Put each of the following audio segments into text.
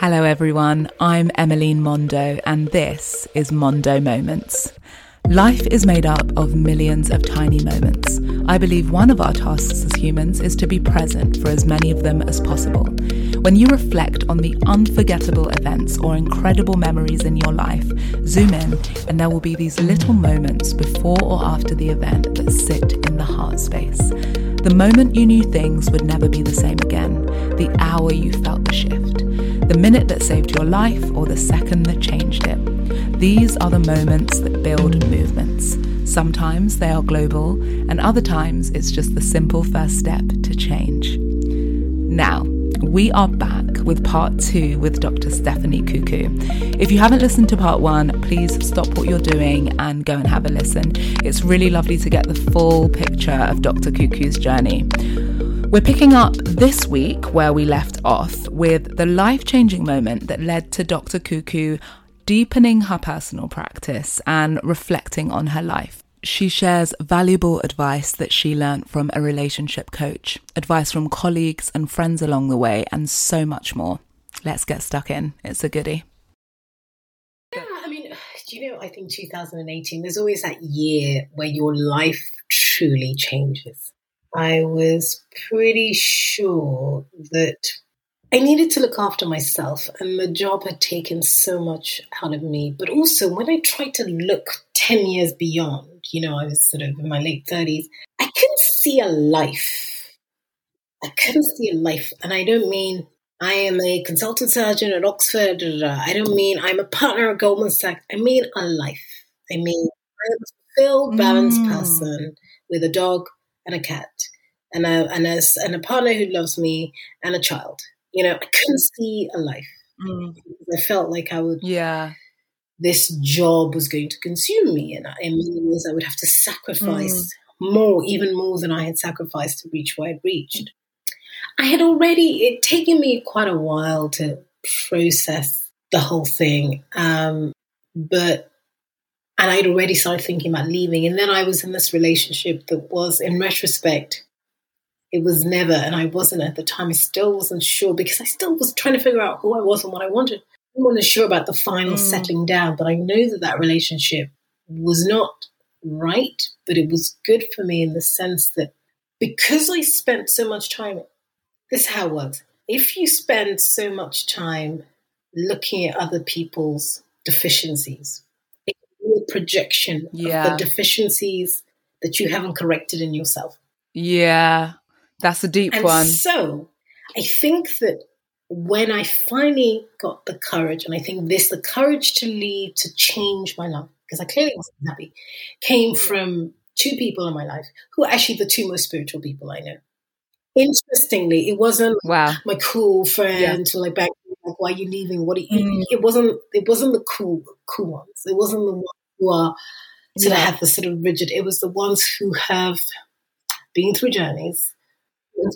Hello, everyone. I'm Emilyne Mondo, and this is Mondo Moments. Life is made up of millions of tiny moments. I believe one of our tasks as humans is to be present for as many of them as possible. When you reflect on the unforgettable events or incredible memories in your life, zoom in, and there will be these little moments before or after the event that sit in the heart space. The moment you knew things would never be the same again, the hour you felt the shift, the minute that saved your life, or the second that changed it. These are the moments that build movements. Sometimes they are global, and other times it's just the simple first step to change. Now, we are back with part two with Dr. Stephanie Kuku. If you haven't listened to part one, please stop what you're doing and go and have a listen. It's really lovely to get the full picture of Dr. Kuku's journey. We're picking up this week where we left off with the life changing moment that led to Dr. Kuku deepening her personal practice and reflecting on her life. She shares valuable advice that she learnt from a relationship coach, advice from colleagues and friends along the way, and so much more. Let's get stuck in. It's a goodie. Yeah, I mean, do you know, I think 2018, there's always that year where your life truly changes. I was pretty sure that I needed to look after myself, and the job had taken so much out of me. But also, when I tried to look 10 years beyond, you know, I was sort of in my late 30s, I couldn't see a life. I couldn't see a life. And I don't mean I am a consultant surgeon at Oxford. I don't mean I'm a partner at Goldman Sachs. I mean a life. I mean, I'm a fulfilled, balanced mm. person with a dog and a cat and a, and, a, and a partner who loves me and a child you know, I couldn't see a life. Mm. I felt like I would. Yeah. This job was going to consume me, and in many ways, I would have to sacrifice mm. more, even more than I had sacrificed to reach where I'd reached. I had already it taken me quite a while to process the whole thing, um, but and I'd already started thinking about leaving, and then I was in this relationship that was, in retrospect, it was never, and I wasn't at the time. I still wasn't sure because I still was trying to figure out who I was and what I wanted. I wasn't sure about the final mm. settling down, but I know that that relationship was not right, but it was good for me in the sense that because I spent so much time, this is how it works. If you spend so much time looking at other people's deficiencies, it's a projection yeah. of the deficiencies that you haven't corrected in yourself. Yeah. That's a deep and one. So I think that when I finally got the courage, and I think this, the courage to leave to change my life, because I clearly wasn't happy, came from two people in my life who are actually the two most spiritual people I know. Interestingly, it wasn't wow. my cool friend yeah. like back like why are you leaving? What are you mm. it wasn't it wasn't the cool cool ones. It wasn't the ones who are sort yeah. of have the sort of rigid. It was the ones who have been through journeys,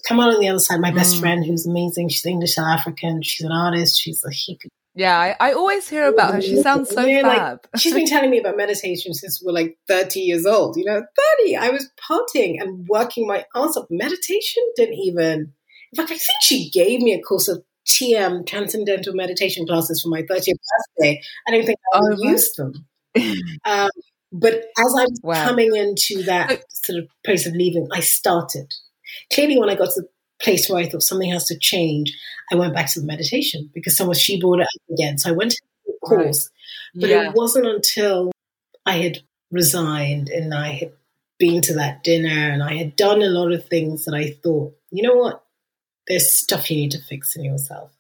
come out on the other side. My best mm. friend, who's amazing, she's English South African. She's an artist. She's a hippie. Yeah, I, I always hear about her. She sounds so yeah, fab. Like, she's been telling me about meditation since we're like 30 years old. You know, 30. I was partying and working my ass off. Meditation didn't even. In fact, I think she gave me a course of TM, Transcendental Meditation classes for my 30th birthday. I don't think I oh, used them. um, but as I was wow. coming into that sort of place of leaving, I started Clearly, when I got to the place where I thought something has to change, I went back to the meditation because someone she brought it up again. So I went to the course, right. but yeah. it wasn't until I had resigned and I had been to that dinner and I had done a lot of things that I thought, you know what, there's stuff you need to fix in yourself.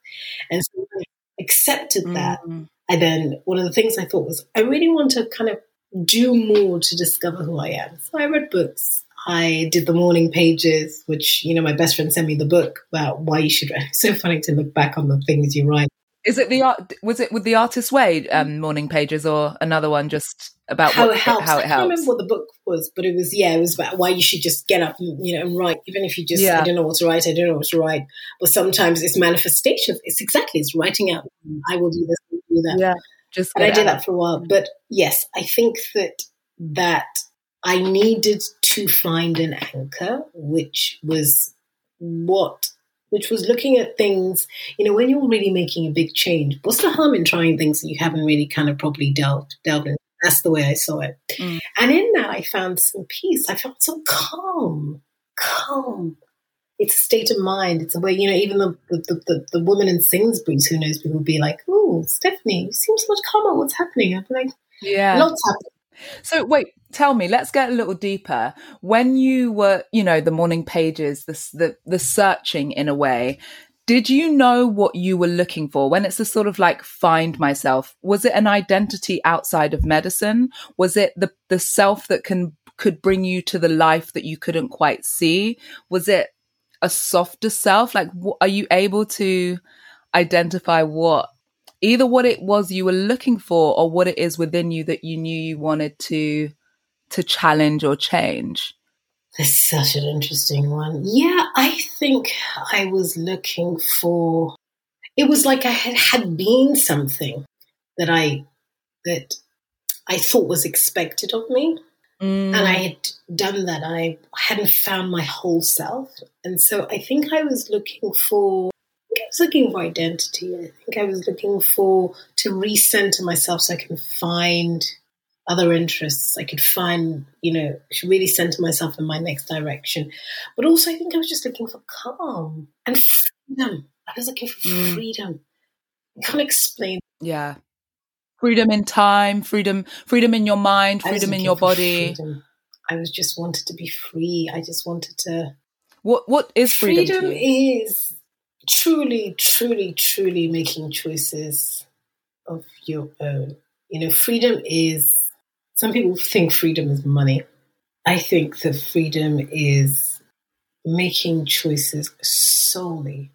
And so I accepted that. Mm. And then one of the things I thought was, I really want to kind of do more to discover who I am. So I read books. I did the morning pages, which, you know, my best friend sent me the book about why you should write. It's so funny to look back on the things you write. Is it the art? Was it with the artist way um, morning pages or another one just about how what, it helps? How it I helps? can't remember what the book was, but it was yeah, it was about why you should just get up and you know and write, even if you just Yeah. I don't know what to write, I don't know what to write. But sometimes it's manifestations. It's exactly it's writing out. I will do this, I will do that. yeah, just and I did out. that for a while. But yes, I think that that I needed to find an anchor, which was what, which was looking at things. You know, when you're really making a big change, what's the harm in trying things that you haven't really kind of properly delved delved in? That's the way I saw it. Mm. And in that, I found some peace. I felt so calm, calm. It's a state of mind. It's a way, you know, even the the, the, the woman in Sainsbury's who knows me will be like, oh, Stephanie, you seem so much calmer. What's happening? I'm like, Yeah. lots happening. So wait, tell me. Let's get a little deeper. When you were, you know, the morning pages, the the the searching in a way. Did you know what you were looking for when it's a sort of like find myself? Was it an identity outside of medicine? Was it the the self that can could bring you to the life that you couldn't quite see? Was it a softer self? Like, are you able to identify what either what it was you were looking for or what it is within you that you knew you wanted to to challenge or change? That's such an interesting one. Yeah, I think I was looking for. It was like I had, had been something that I that I thought was expected of me, Mm. and I had done that. I hadn't found my whole self, and so I think I was looking for. I was looking for identity. I think I was looking for to recenter myself so I can find other interests. I could find, you know, to really center myself in my next direction. But also, I think I was just looking for calm and freedom. I was looking for Mm. freedom. I can't explain. yeah. Freedom in time, freedom freedom in your mind, freedom in your body. freedom. I was just wanted to be free. I just wanted to. What what is freedom, to freedom is truly, truly, truly making choices of your own. You know, freedom is. Some people think freedom is money. I think that freedom is making choices solely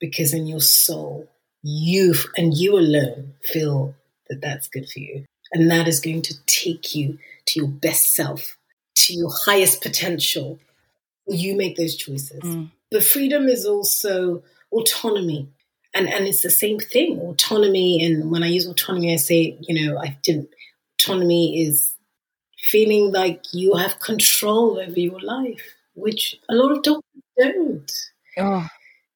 because in your soul, you and you alone feel that that's good for you. And that is going to take you to your best self, to your highest potential. You make those choices. Mm. But freedom is also autonomy. And, and it's the same thing autonomy. And when I use autonomy, I say, you know, I didn't, autonomy is feeling like you have control over your life, which a lot of doctors don't. Oh,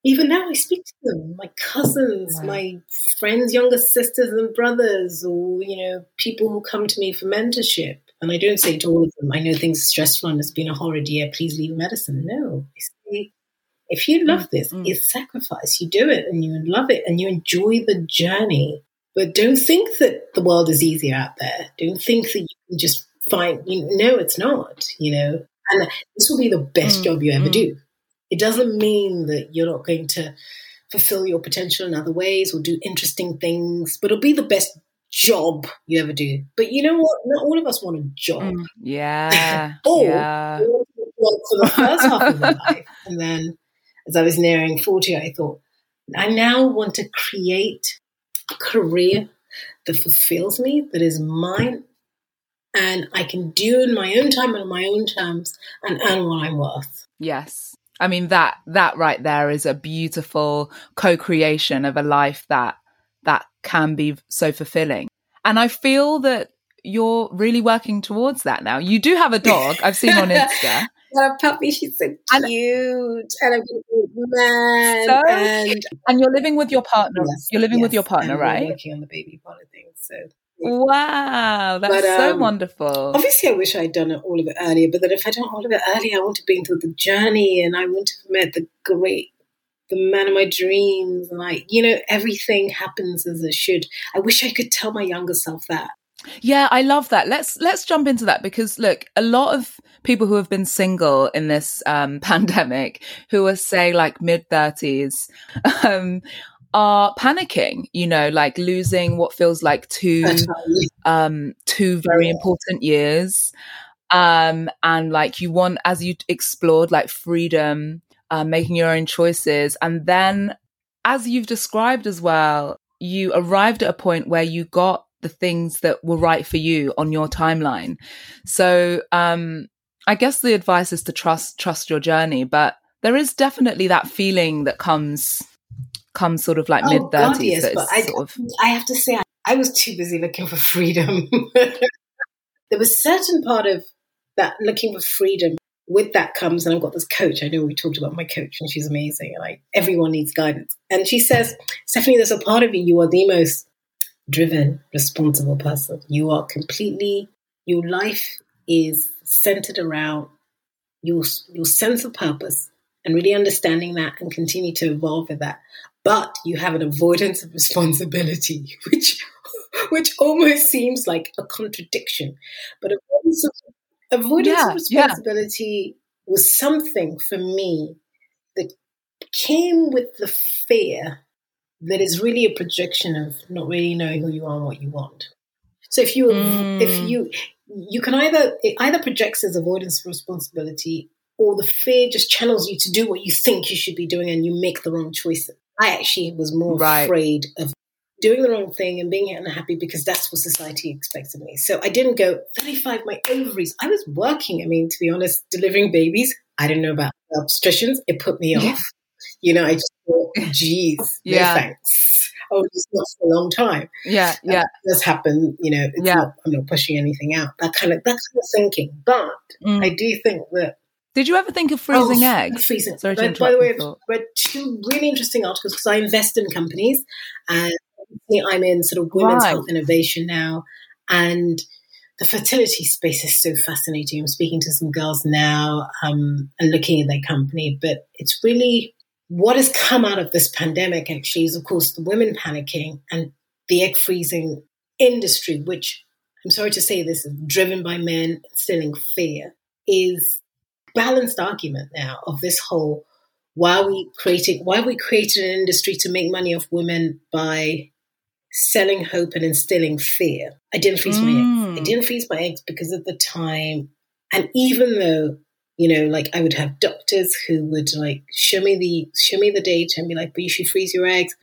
Even now, I speak to them, my cousins, Wow. my friends' younger sisters and brothers, or you know, people who come to me for mentorship. And I don't say to all of them, "I know things are stressful and it's been a horrid year. Please leave medicine." No, I say, if you love this, Mm. it's sacrifice. You do it, and you love it, and you enjoy the journey. But don't think that the world is easier out there. Don't think that you can just find. You no, it's not. You know, and this will be the best Mm, job you ever mm. do. It doesn't mean that you're not going to fulfill your potential in other ways or do interesting things, but it'll be the best job you ever do. But you know what? Not all of us want a job. mm, yeah. Or yeah. we wanted to work for the first half of our life. And then as I was nearing 40, I thought, I now want to create a career that fulfills me, that is mine, and I can do in my own time and on my own terms and earn what I'm worth. Yes. I mean that that right there is a beautiful co-creation of a life that that can be so fulfilling. And I feel that you're really working towards that now. You do have a dog. I've seen on Insta. Got a puppy, she's so cute. And I'm a man. So and And you're living with your partner. Yes, you're living with your partner, and right? Working on the baby part of things. So Wow, that's But, so um, wonderful. obviously, I wish I'd done it all of it earlier. But then, if I done all of it earlier, I want to be into the journey, and I want to have met the great, the man of my dreams, and like you know, everything happens as it should. I wish I could tell my younger self that. Yeah, I love that. Let's let's jump into that because look, a lot of people who have been single in this um, pandemic, who are say like mid thirties, um, are panicking. You know, like losing what feels like two um, two very important years. um, and like you want as you explored like freedom uh, making your own choices and then as you've described as well you arrived at a point where you got the things that were right for you on your timeline so um, i guess the advice is to trust trust your journey but there is definitely that feeling that comes comes sort of like oh, mid 30s yes, but I, sort of... I have to say I, I was too busy looking for freedom there was certain part of that looking for freedom with that comes, and I've got this coach. I know we talked about my coach, and she's amazing. Like everyone needs guidance. And she says, Stephanie, there's a part of you, you are the most driven, responsible person. You are completely, your life is centered around your, your sense of purpose and really understanding that and continue to evolve with that. But you have an avoidance of responsibility, which which almost seems like a contradiction. But avoidance of avoidance yeah, of responsibility yeah. was something for me that came with the fear that is really a projection of not really knowing who you are and what you want. So if you mm. if you you can either it either projects as avoidance of responsibility or the fear just channels you to do what you think you should be doing and you make the wrong choices. I actually was more right. afraid of doing the wrong thing and being unhappy because that's what society expects of me. So I didn't go 35 my ovaries. I was working. I mean, to be honest, delivering babies. I didn't know about obstetricians. It put me off. You know, I just thought, geez, yeah. no thanks. Oh, it's not for a long time. Yeah, yeah. That does happen. You know, yeah. Not, I'm not pushing anything out. That kind of that kind of thinking. But mm. I do think that did you ever think of freezing oh, eggs? Freezing. Sorry by, by the way, I've read two really interesting articles because I invest in companies and I'm in sort of women's right. health innovation now, and the fertility space is so fascinating. I'm speaking to some girls now um, and looking at their company, but it's really what has come out of this pandemic. Actually, is of course the women panicking and the egg freezing industry, which I'm sorry to say this is driven by men instilling fear, is balanced argument now of this whole why are we creating why we creating an industry to make money off women by selling hope and instilling fear. I didn't freeze mm. my eggs. I mm. didn't freeze my eggs because at the time, and even though you know, like I would have doctors who would like show me the show me the data and be like, "But you should freeze your eggs."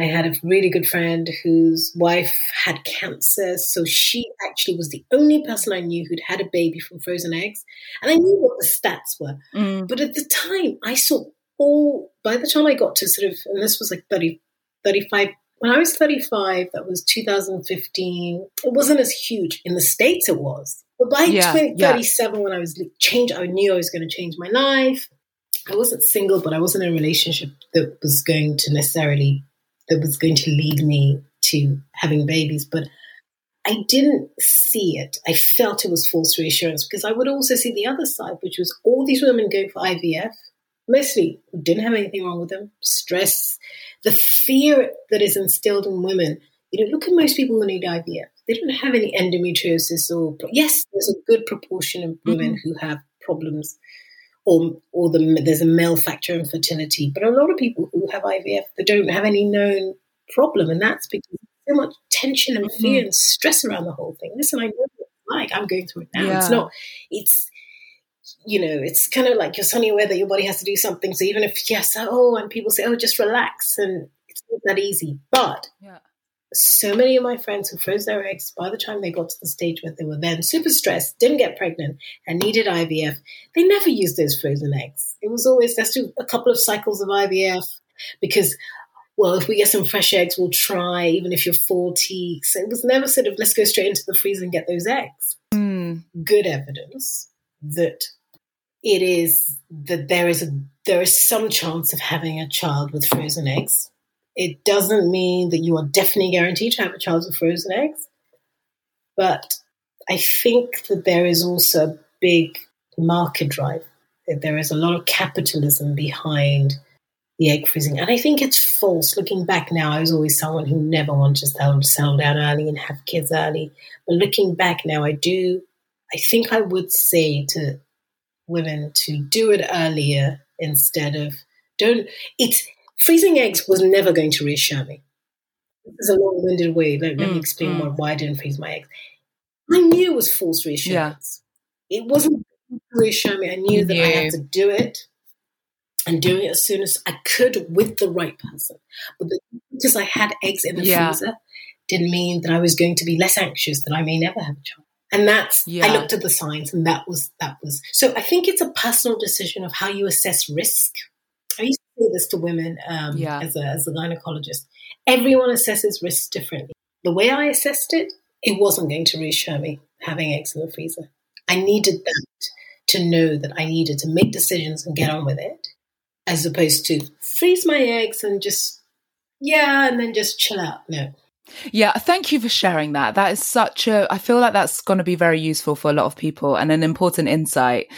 I had a really good friend whose wife had cancer, so she actually was the only person I knew who'd had a baby from frozen eggs, and I knew what the stats were. Mm. But at the time, I saw all. By the time I got to sort of, and this was like 30, 35 when I was 35, that was 2015, it wasn't as huge. In the States, it was. But by yeah, 20, 37, yeah. when I was change, I knew I was going to change my life. I wasn't single, but I wasn't in a relationship that was going to necessarily, that was going to lead me to having babies. But I didn't see it. I felt it was false reassurance because I would also see the other side, which was all these women going for IVF, mostly didn't have anything wrong with them, stress, the fear that is instilled in women. You know, look at most people who need IVF. They don't have any endometriosis or yes, there's a good proportion of women mm-hmm. who have problems, or or the, there's a male factor in fertility. But a lot of people who have IVF, they don't have any known problem, and that's because so much tension and fear mm-hmm. and stress around the whole thing. Listen, I know what it's like. I'm going through it now. Yeah. It's not. It's you know, it's kind of like you're suddenly aware that your body has to do something. So even if yes, oh, and people say, oh, just relax, and it's not that easy. But yeah. So many of my friends who froze their eggs by the time they got to the stage where they were then super stressed, didn't get pregnant, and needed IVF, they never used those frozen eggs. It was always let's do a couple of cycles of IVF because well, if we get some fresh eggs, we'll try, even if you're 40. So it was never sort of, let's go straight into the freezer and get those eggs. Mm. Good evidence that it is that there is a there is some chance of having a child with frozen eggs. It doesn't mean that you are definitely guaranteed to have a child with frozen eggs, but I think that there is also a big market drive. There is a lot of capitalism behind the egg freezing, and I think it's false. Looking back now, I was always someone who never wanted to settle, down early and have kids early. But looking back now, I do. I think I would say to women to do it earlier instead of don't. It's freezing eggs was never going to reassure me. This is a long-winded way. Let, let mm, me explain mm. why I didn't freeze my eggs. I knew it was false reassurance. It wasn't reassure me. I knew that I had to do it and do it as soon as I could with the right person. But the, because I had eggs in the yeah. freezer didn't mean that I was going to be less anxious that I may never have a child. And that's yeah. I looked at the signs and that was that was so I think it's a personal decision of how you assess risk. I used to say this to women um, yeah. as, a, as a gynecologist. Everyone assesses risk differently. The way I assessed it, it wasn't going to reassure me having eggs in the freezer. I needed that to know that I needed to make decisions and get on with it, as opposed to freeze my eggs and just, yeah, and then just chill out. No. Yeah, thank you for sharing that. That is such a, I feel like that's going to be very useful for a lot of people and an important insight.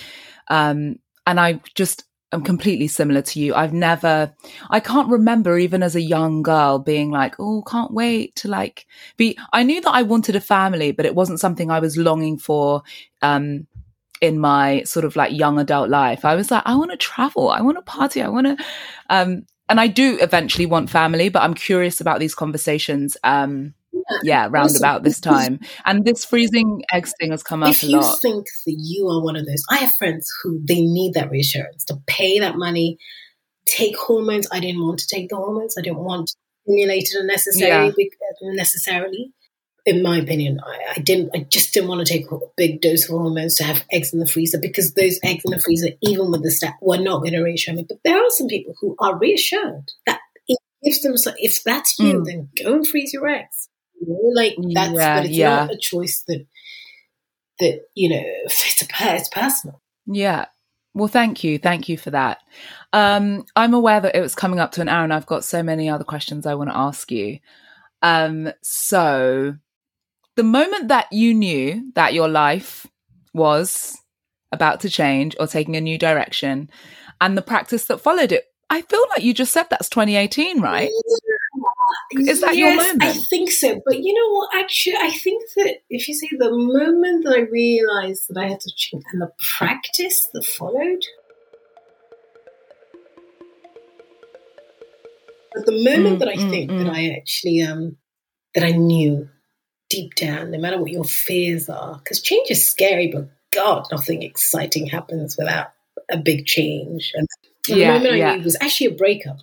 Um, and I just am completely similar to you. I've never, I can't remember even as a young girl being like, oh, can't wait to like be, I knew that I wanted a family, but it wasn't something I was longing for, um, in my sort of like young adult life. I was like, I want to travel. I want to party. I want to, um, and I do eventually want family, but I'm curious about these conversations. Um, yeah, round about this time. And this freezing eggs thing has come up if a lot. If you think that you are one of those, I have friends who they need that reassurance to pay that money, take hormones. I didn't want to take the hormones. I didn't want stimulated unnecessarily, yeah. necessarily. In my opinion, I, I, didn't. I just didn't want to take a big dose of hormones to have eggs in the freezer because those eggs in the freezer, even with the stat, were not going to reassure me. But there are some people who are reassured that it gives them. If that's you, mm. then go and freeze your eggs like that's yeah, but it's yeah. not a choice that that you know it's a it's personal. Yeah. Well, thank you, thank you for that. Um, I'm aware that it was coming up to an hour, and I've got so many other questions I want to ask you. Um, so, the moment that you knew that your life was about to change or taking a new direction, and the practice that followed it, I feel like you just said that's 2018, right? Is that yes, your moment? I think so. But you know what? Actually, I think that if you say the moment that I realized that I had to change and the practice that followed, but the moment mm, that I mm, think mm. that I actually um that I knew deep down, no matter what your fears are, because change is scary, but God, nothing exciting happens without a big change. And the yeah, moment I yeah. knew was actually a breakup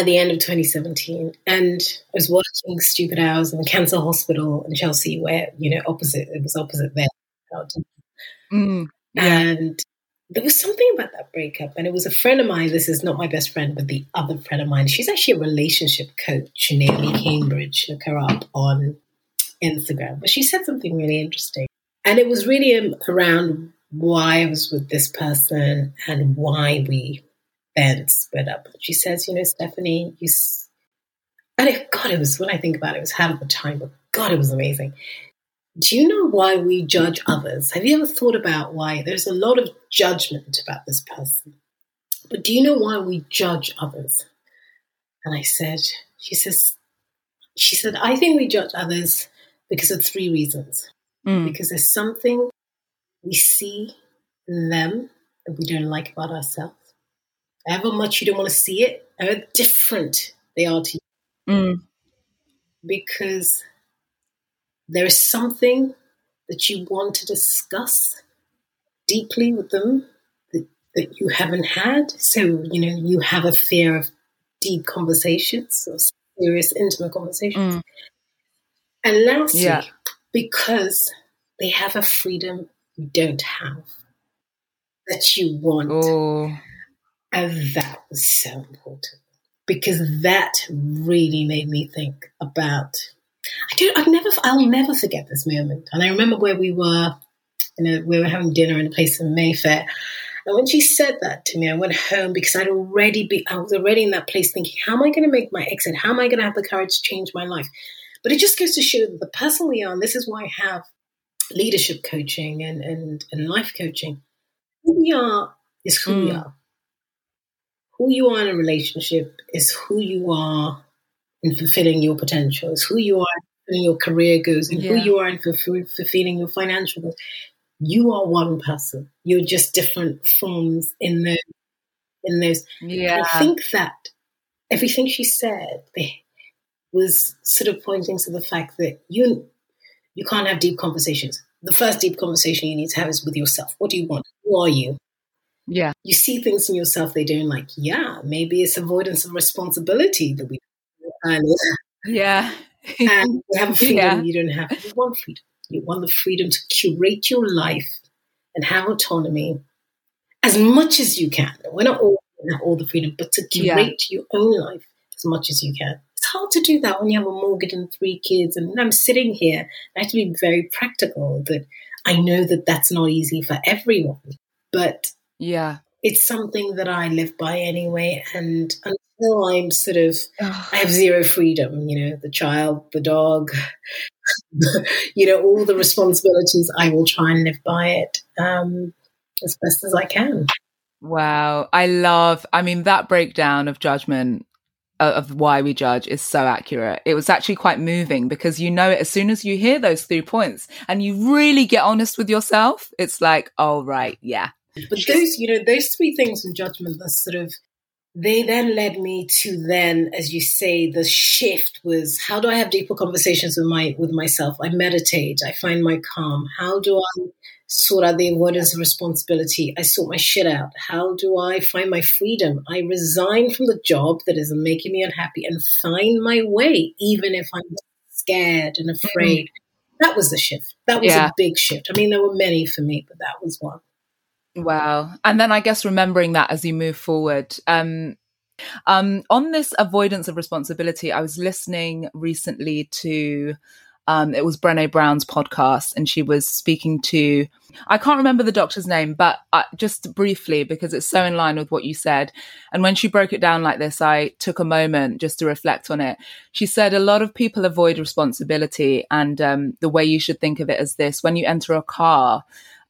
at the end of 2017. And I was watching Stupid Hours in the cancer hospital in Chelsea, where, you know, opposite, it was opposite there. Mm, yeah. And there was something about that breakup. And it was a friend of mine. This is not my best friend, but the other friend of mine. She's actually a relationship coach, Naomi Cambridge. Look her up on Instagram. But she said something really interesting. And it was really around why I was with this person and why we bent, split up. She says, you know, Stephanie, you, and it, God, it was, when I think about it, it was half the time, but God, it was amazing. Do you know why we judge others? Have you ever thought about why there's a lot of judgment about this person? But do you know why we judge others? And I said, she says, she said, I think we judge others because of three reasons. Mm. Because there's something we see in them that we don't like about ourselves however much you don't want to see it, how different they are to you. Mm. Because there is something that you want to discuss deeply with them that, that you haven't had. So, you know, you have a fear of deep conversations or serious, intimate conversations. Mm. And lastly, yeah. because they have a freedom you don't have that you want. Oh. And that was so important because that really made me think about. I do. I've never. I'll never forget this moment. And I remember where we were. You know, we were having dinner in a place in Mayfair. And when she said that to me, I went home because I'd already be. I was already in that place thinking, how am I going to make my exit? How am I going to have the courage to change my life? But it just goes to show that the person we are, and this is why I have leadership coaching and and, and life coaching. Who we are is who mm. we are who you are in a relationship is who you are in fulfilling your potential, is who you are in your career goals, and yeah. who you are in fulfilling your financial goals. You are one person. You're just different forms in those. In those, yeah. I think that everything she said was sort of pointing to the fact that you you can't have deep conversations. the first deep conversation you need to have is with yourself. What do you want? Who are you? Yeah. You see things in yourself they don't like, yeah, maybe it's avoidance of responsibility that we earlier. Yeah. and you have a freedom Yeah. you don't have. You want freedom. You want the freedom to curate your life and have autonomy as much as you can. We're not all have all the freedom, but to Yeah. curate your own life as much as you can. It's hard to do that when you have a mortgage and three kids. And I'm sitting here. I have to be very practical. That I know that that's not easy for everyone, but Yeah. it's something that I live by anyway. And until I'm sort of I have zero freedom, you know, the child, the dog, you know, all the responsibilities, I will try and live by it um, as best as I can. Wow. I love, I mean, that breakdown of judgment of why we judge is so accurate. It was actually quite moving because you know it as soon as you hear those three points and you really get honest with yourself, it's like, oh, right. Yeah. But those, you know, those three things in judgment, that sort of, they then led me to then, as you say, the shift was how do I have deeper conversations with my with myself? I meditate, I find my calm. How do I sort out the avoidance of responsibility? I sort my shit out. How do I find my freedom? I resign from the job that is making me unhappy and find my way, even if I'm scared and mm-hmm. afraid. That was the shift. That was Yeah. a big shift. I mean, there were many for me, but that was one. Wow. And then I guess remembering that as you move forward. Um, um, on this avoidance of responsibility, I was listening recently to um, it was Brene Brown's podcast, and she was speaking to I can't remember the doctor's name, but uh, just briefly because it's so in line with what you said. And when she broke it down like this, I took a moment just to reflect on it. She said a lot of people avoid responsibility, and um, the way you should think of it is this: when you enter a car,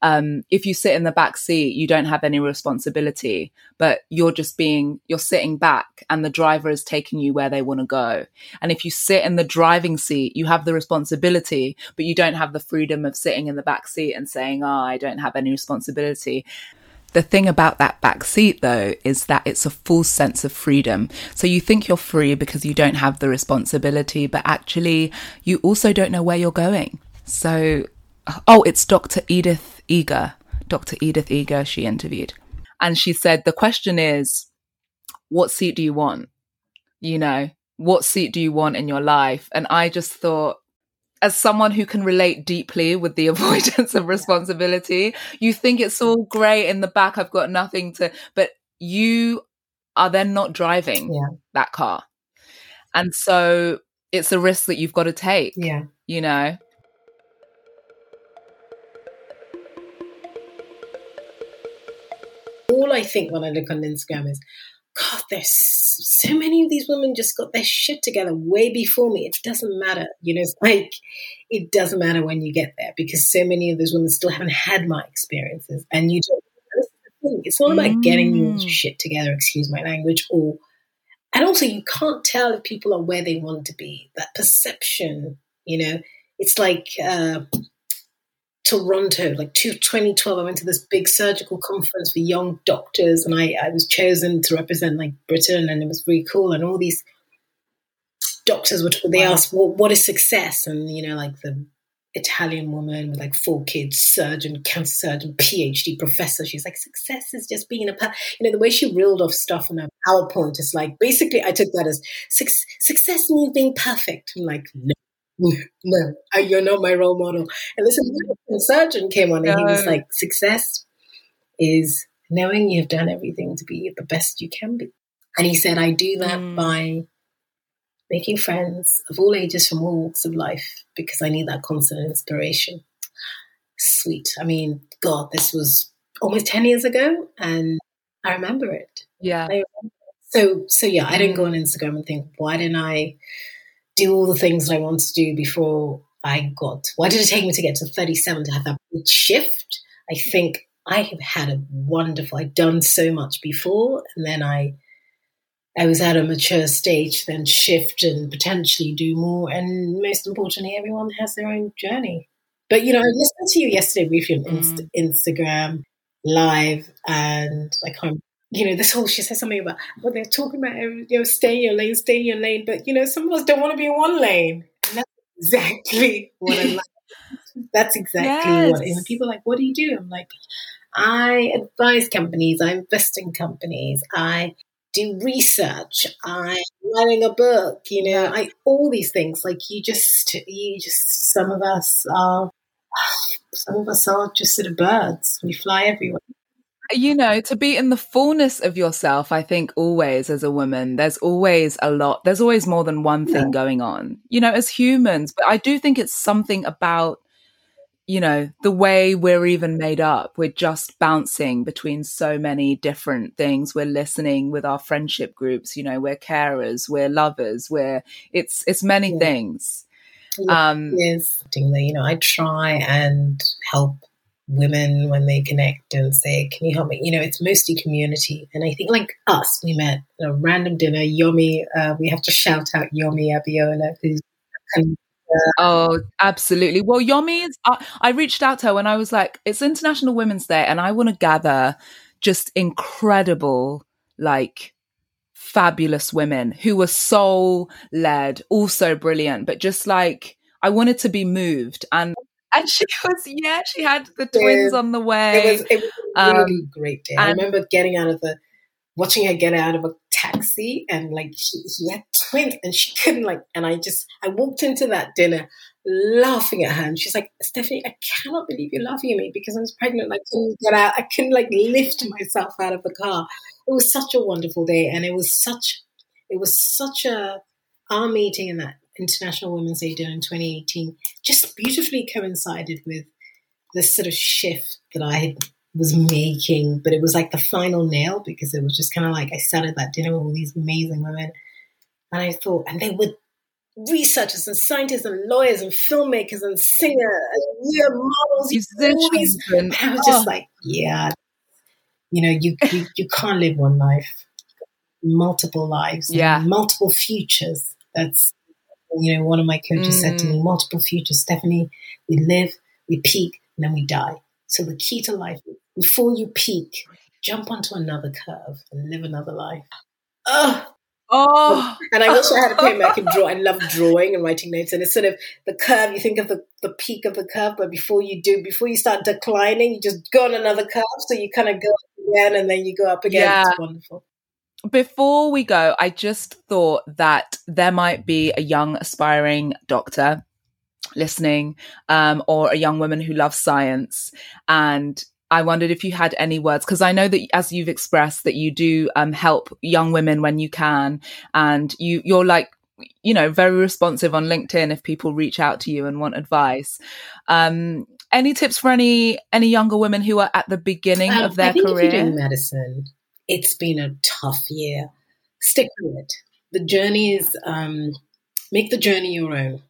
um, if you sit in the back seat, you don't have any responsibility, but you're just being, you're sitting back and the driver is taking you where they want to go. And if you sit in the driving seat, you have the responsibility, but you don't have the freedom of sitting in the back seat and saying, oh, I don't have any responsibility. The thing about that back seat, though, is that it's a full sense of freedom. So you think you're free because you don't have the responsibility, but actually, you also don't know where you're going. So, oh, it's Dr. Edith Eger, Dr. Edith Eger, she interviewed. And she said, the question is, what seat do you want? You know, what seat do you want in your life? And I just thought, as someone who can relate deeply with the avoidance of responsibility, you think it's all great in the back, I've got nothing to, but you are then not driving Yeah. that car. And so it's a risk that you've got to take, Yeah. you know? All I think when I look on Instagram is, God, there's so many of these women just got their shit together way before me. It doesn't matter. You know, it's like, it doesn't matter when you get there because so many of those women still haven't had my experiences. And you don't, that's the thing. It's not about getting your Mm. shit together, excuse my language, or, and also you can't tell if people are where they want to be. That perception, you know, it's like, uh, Toronto, like two, 2012, I went to this big surgical conference for young doctors, and I, I was chosen to represent like Britain, and it was really cool. And all these doctors were, they Wow. asked, well, what is success? And, you know, like the Italian woman with like four kids, surgeon, cancer surgeon, PhD professor, she's like, success is just being a, you know, the way she reeled off stuff on her PowerPoint is like, basically, I took that as success means being perfect. I'm like, no. No, I- you're not my role model. And this American surgeon came on and he was like, success is knowing you've done everything to be the best you can be. And he said, I do that Mm. by making friends of all ages from all walks of life because I need that constant inspiration. Sweet. I mean, God, this was almost 10 years ago and I remember it. Yeah. So, so yeah, I didn't go on Instagram and think, why didn't I do all the things that I wanted to do before I got? Why did it take me to get to 37 to have that big shift? I think I have had a wonderful. I'd done so much before, and then I, I was at a mature stage, then shift and potentially do more. And most importantly, everyone has their own journey. But you know, I listened to you yesterday briefly on mm. Inst- Instagram live, and I can't you know, this whole, she said something about what they're talking about, you know, stay in your lane, stay in your lane. But, you know, some of us don't want to be in one lane. And that's exactly what I'm like. That's exactly yes. what. And people are like, "What do you do?" I'm like, I advise companies. I invest in companies. I do research. I'm writing a book. You know, I all these things. Like you just, you just. Some of us are. Some of us are just sort of birds. We fly everywhere you know, to be in the fullness of yourself, I think always as a woman, there's always a lot, there's always more than one thing yeah. going on, you know, as humans. But I do think it's something about, you know, the way we're even made up. We're just bouncing between so many different things. We're listening with our friendship groups, you know, we're carers, we're lovers, we're, it's, it's many yeah. things. Um, yes, you know, I try and help women when they connect and say, Can you help me? You know, it's mostly community. And I think, like us, we met at a random dinner. Yomi, uh, we have to shout out Yomi Abiola, who's. Uh, oh, absolutely. Well, Yomi is. I, I reached out to her when I was like, It's International Women's Day, and I want to gather just incredible, like, fabulous women who were soul led, also brilliant, but just like, I wanted to be moved. And and she was yeah she had the twins on the way it was, it was a really um, great day. I remember getting out of the watching her get out of a taxi and like she, she had twins and she couldn't like and i just i walked into that dinner laughing at her and she's like stephanie i cannot believe you're laughing at me because i was pregnant i couldn't get out i couldn't like lift myself out of the car. It was such a wonderful day and it was such it was such a our meeting in that International Women's Day Dinner in 2018 just beautifully coincided with this sort of shift that I was making, but it was like the final nail because it was just kind of like I sat at that dinner with all these amazing women, and I thought, and they were researchers and scientists and lawyers and filmmakers and singers and yeah, models, musicians. And, I was just oh. like, yeah, you know, you, you you can't live one life, multiple lives, yeah, multiple futures. That's you know, one of my coaches mm. said to me, mm. multiple futures, Stephanie, we live, we peak, and then we die. So the key to life, before you peak, jump onto another curve and live another life. Oh, Oh. And I wish I had a pen I could draw. I love drawing and writing notes. And it's sort of the curve. You think of the, the peak of the curve, but before you do, before you start declining, you just go on another curve. So you kind of go up again and then you go up again. Yeah. It's wonderful before we go, I just thought that there might be a young aspiring doctor listening, um, or a young woman who loves science. And I wondered if you had any words, because I know that as you've expressed that you do um, help young women when you can, and you you're like you know very responsive on LinkedIn if people reach out to you and want advice. Um, any tips for any any younger women who are at the beginning um, of their career? You're doing medicine, it's been a tough year. Stick with it. The journey is, um, make the journey your own.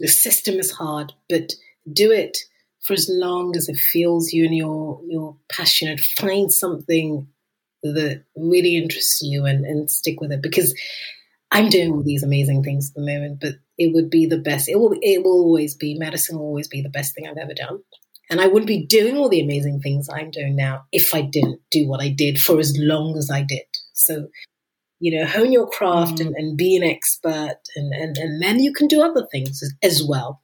The system is hard, but do it for as long as it feels you and you're, you're passionate. Find something that really interests you and, and stick with it because I'm doing all these amazing things at the moment, but it would be the best. It will, it will always be, medicine will always be the best thing I've ever done. And I wouldn't be doing all the amazing things I'm doing now if I didn't do what I did for as long as I did. So, you know, hone your craft mm. and, and, be an expert, and, and, and then you can do other things as, as well.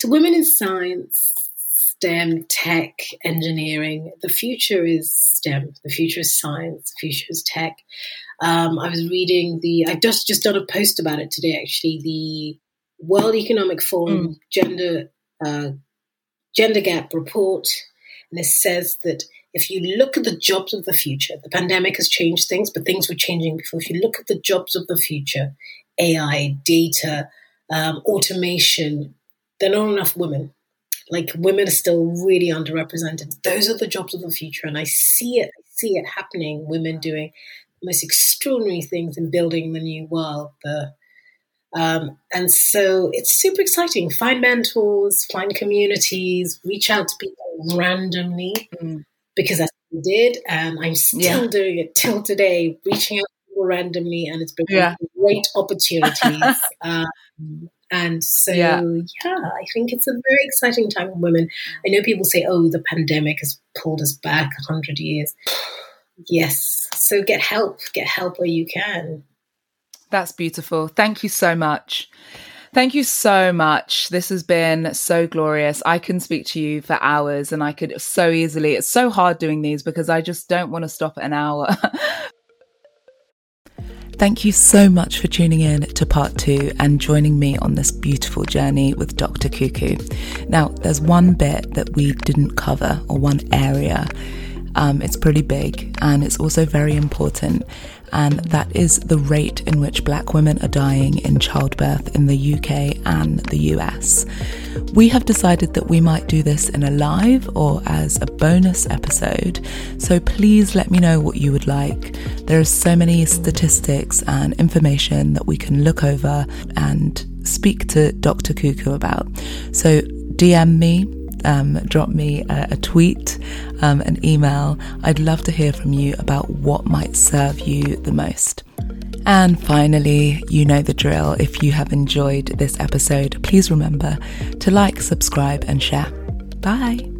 To women in science, STEM, tech, engineering, the future is STEM, the future is science, the future is tech. Um, I was reading the, I just just done a post about it today actually, the World Economic Forum mm. Gender uh, gender gap report, and it says that if you look at the jobs of the future, the pandemic has changed things, but things were changing before. If you look at the jobs of the future, AI, data, um, automation, there are not enough women. Like women are still really underrepresented. Those are the jobs of the future, and I see it. I see it happening. Women doing the most extraordinary things in building the new world. The um, and so it's super exciting. Find mentors, find communities, reach out to people randomly mm. because that's what I did. And I'm still yeah. doing it till today, reaching out to people randomly. And it's been yeah. great opportunities. um, and so, yeah. yeah, I think it's a very exciting time for women. I know people say, oh, the pandemic has pulled us back 100 years. yes. So get help, get help where you can. That's beautiful. Thank you so much. Thank you so much. This has been so glorious. I can speak to you for hours and I could so easily. It's so hard doing these because I just don't want to stop at an hour. Thank you so much for tuning in to part two and joining me on this beautiful journey with Dr. Kuku. Now, there's one bit that we didn't cover, or one area. Um, it's pretty big and it's also very important and that is the rate in which black women are dying in childbirth in the UK and the US. We have decided that we might do this in a live or as a bonus episode, so please let me know what you would like. There are so many statistics and information that we can look over and speak to Dr. Kuku about. So DM me um, drop me a, a tweet, um, an email. I'd love to hear from you about what might serve you the most. And finally, you know the drill. If you have enjoyed this episode, please remember to like, subscribe, and share. Bye.